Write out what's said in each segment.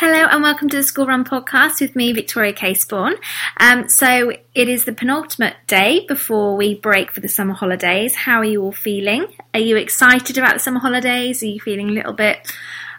Hello and welcome to the School Run podcast with me, Victoria Caseborn. Um, so it is the penultimate day before we break for the summer holidays. How are you all feeling? Are you excited about the summer holidays? Are you feeling a little bit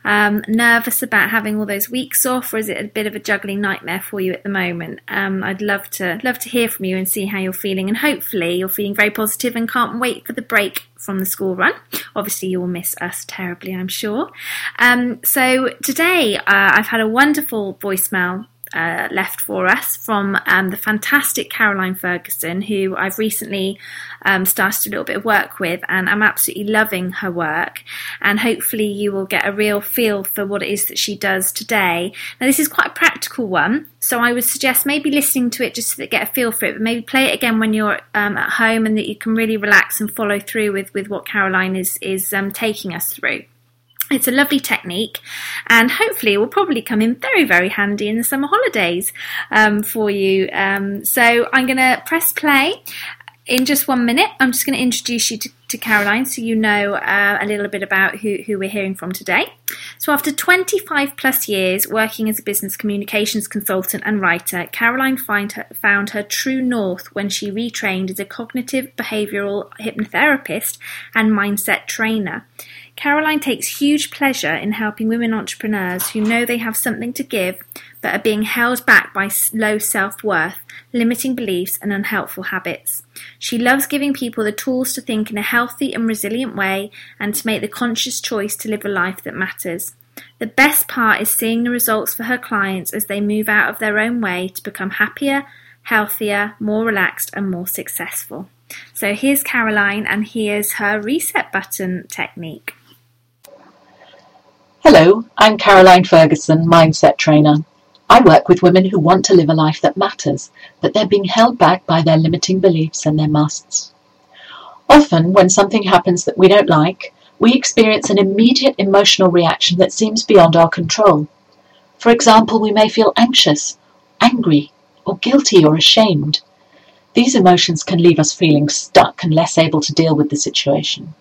um, nervous about having all those weeks off, or is it a bit of a juggling nightmare for you at the moment? Um, I'd love to love to hear from you and see how you're feeling, and hopefully you're feeling very positive and can't wait for the break from the school run. Obviously, you will miss us terribly, I'm sure. Um, so today uh, I've had a wonderful voicemail uh, left for us from um, the fantastic Caroline Ferguson, who I've recently um, started a little bit of work with, and I'm absolutely loving her work. And hopefully, you will get a real feel for what it is that she does today. Now, this is quite a practical one, so I would suggest maybe listening to it just to get a feel for it, but maybe play it again when you're um, at home and that you can really relax and follow through with, with what Caroline is is um, taking us through. It's a lovely technique, and hopefully, it will probably come in very, very handy in the summer holidays um, for you. Um, so, I'm going to press play. In just one minute, I'm just going to introduce you to, to Caroline so you know uh, a little bit about who, who we're hearing from today. So, after 25 plus years working as a business communications consultant and writer, Caroline her, found her true north when she retrained as a cognitive behavioral hypnotherapist and mindset trainer. Caroline takes huge pleasure in helping women entrepreneurs who know they have something to give but are being held back by low self worth, limiting beliefs, and unhelpful habits. She loves giving people the tools to think in a healthy and resilient way and to make the conscious choice to live a life that matters. The best part is seeing the results for her clients as they move out of their own way to become happier, healthier, more relaxed, and more successful. So here's Caroline, and here's her reset button technique. Hello, I'm Caroline Ferguson, Mindset Trainer. I work with women who want to live a life that matters, but they're being held back by their limiting beliefs and their musts. Often, when something happens that we don't like, we experience an immediate emotional reaction that seems beyond our control. For example, we may feel anxious, angry, or guilty or ashamed. These emotions can leave us feeling stuck and less able to deal with the situation.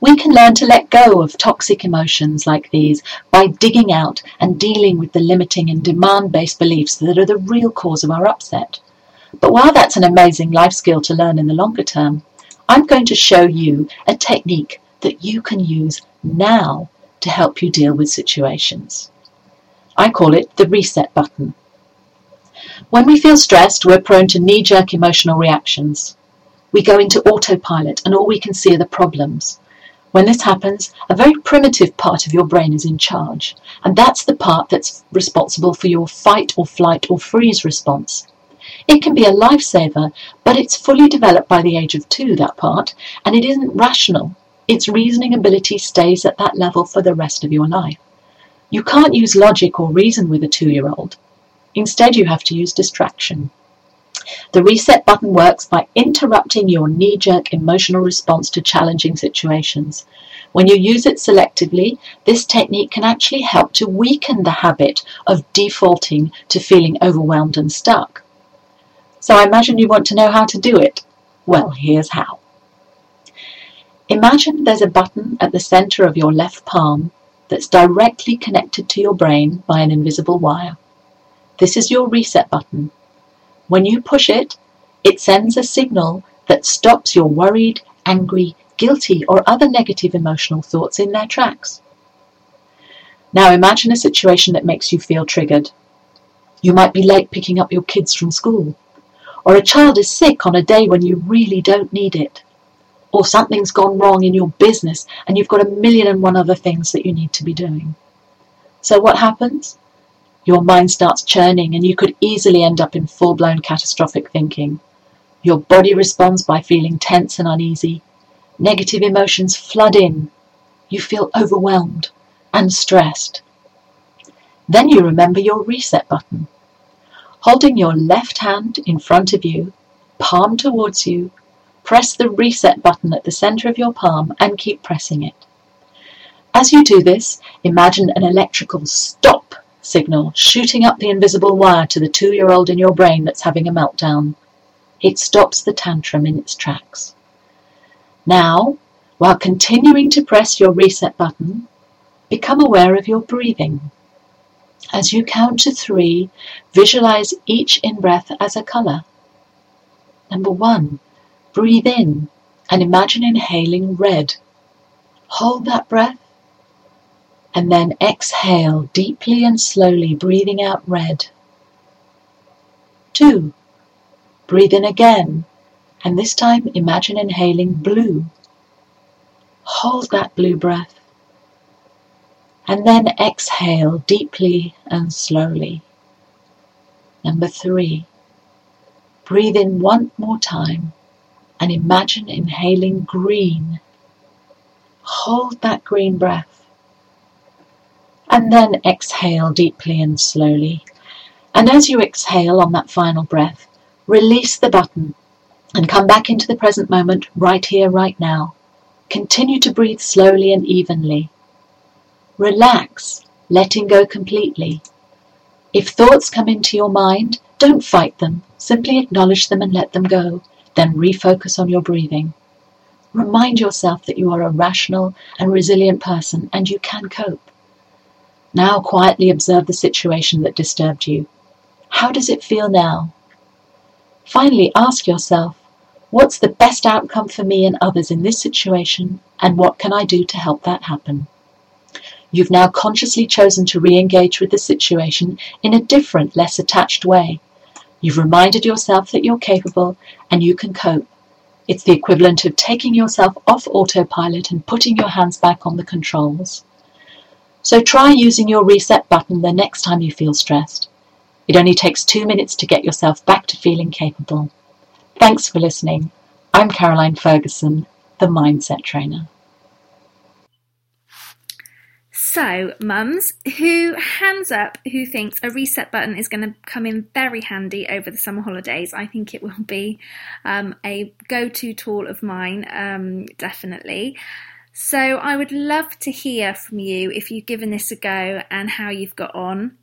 We can learn to let go of toxic emotions like these by digging out and dealing with the limiting and demand based beliefs that are the real cause of our upset. But while that's an amazing life skill to learn in the longer term, I'm going to show you a technique that you can use now to help you deal with situations. I call it the reset button. When we feel stressed, we're prone to knee jerk emotional reactions. We go into autopilot and all we can see are the problems. When this happens, a very primitive part of your brain is in charge, and that's the part that's responsible for your fight or flight or freeze response. It can be a lifesaver, but it's fully developed by the age of two, that part, and it isn't rational. Its reasoning ability stays at that level for the rest of your life. You can't use logic or reason with a two year old. Instead, you have to use distraction. The reset button works by interrupting your knee jerk emotional response to challenging situations. When you use it selectively, this technique can actually help to weaken the habit of defaulting to feeling overwhelmed and stuck. So I imagine you want to know how to do it. Well, here's how. Imagine there's a button at the center of your left palm that's directly connected to your brain by an invisible wire. This is your reset button when you push it, it sends a signal that stops your worried, angry, guilty, or other negative emotional thoughts in their tracks. Now imagine a situation that makes you feel triggered. You might be late picking up your kids from school, or a child is sick on a day when you really don't need it, or something's gone wrong in your business and you've got a million and one other things that you need to be doing. So what happens? Your mind starts churning and you could easily end up in full blown catastrophic thinking. Your body responds by feeling tense and uneasy. Negative emotions flood in. You feel overwhelmed and stressed. Then you remember your reset button. Holding your left hand in front of you, palm towards you, press the reset button at the center of your palm and keep pressing it. As you do this, imagine an electrical stop signal shooting up the invisible wire to the two year old in your brain that's having a meltdown. It stops the tantrum in its tracks. Now, while continuing to press your reset button, become aware of your breathing. As you count to three, visualize each in breath as a color. Number one, breathe in and imagine inhaling red. Hold that breath and then exhale deeply and slowly, breathing out red. Two, breathe in again and this time imagine inhaling blue. Hold that blue breath and then exhale deeply and slowly. Number three, breathe in one more time and imagine inhaling green. Hold that green breath and then exhale deeply and slowly. And as you exhale on that final breath, release the button and come back into the present moment right here, right now. Continue to breathe slowly and evenly. Relax, letting go completely. If thoughts come into your mind, don't fight them. Simply acknowledge them and let them go. Then refocus on your breathing. Remind yourself that you are a rational and resilient person and you can cope. Now quietly observe the situation that disturbed you. How does it feel now? Finally, ask yourself, what's the best outcome for me and others in this situation and what can I do to help that happen? You've now consciously chosen to re engage with the situation in a different, less attached way. You've reminded yourself that you're capable and you can cope. It's the equivalent of taking yourself off autopilot and putting your hands back on the controls. So try using your reset button the next time you feel stressed. It only takes two minutes to get yourself back to feeling capable. Thanks for listening. I'm Caroline Ferguson, the Mindset Trainer. So, mums, who hands up who thinks a reset button is going to come in very handy over the summer holidays? I think it will be um, a go to tool of mine, um, definitely. So, I would love to hear from you if you've given this a go and how you've got on.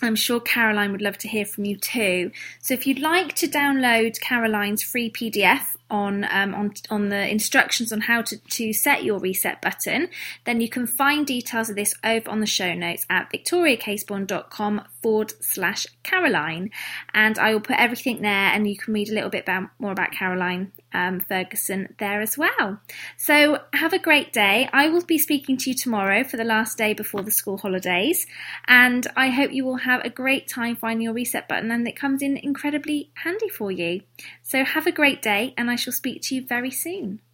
I'm sure Caroline would love to hear from you too. So, if you'd like to download Caroline's free PDF on um, on on the instructions on how to, to set your reset button, then you can find details of this over on the show notes at victoriacaseborn.com forward slash Caroline. And I will put everything there and you can read a little bit about, more about Caroline um, Ferguson there as well. So have a great day. I will be speaking to you tomorrow for the last day before the school holidays. And I hope you will have a great time finding your reset button and it comes in incredibly handy for you. So have a great day and I shall speak to you very soon.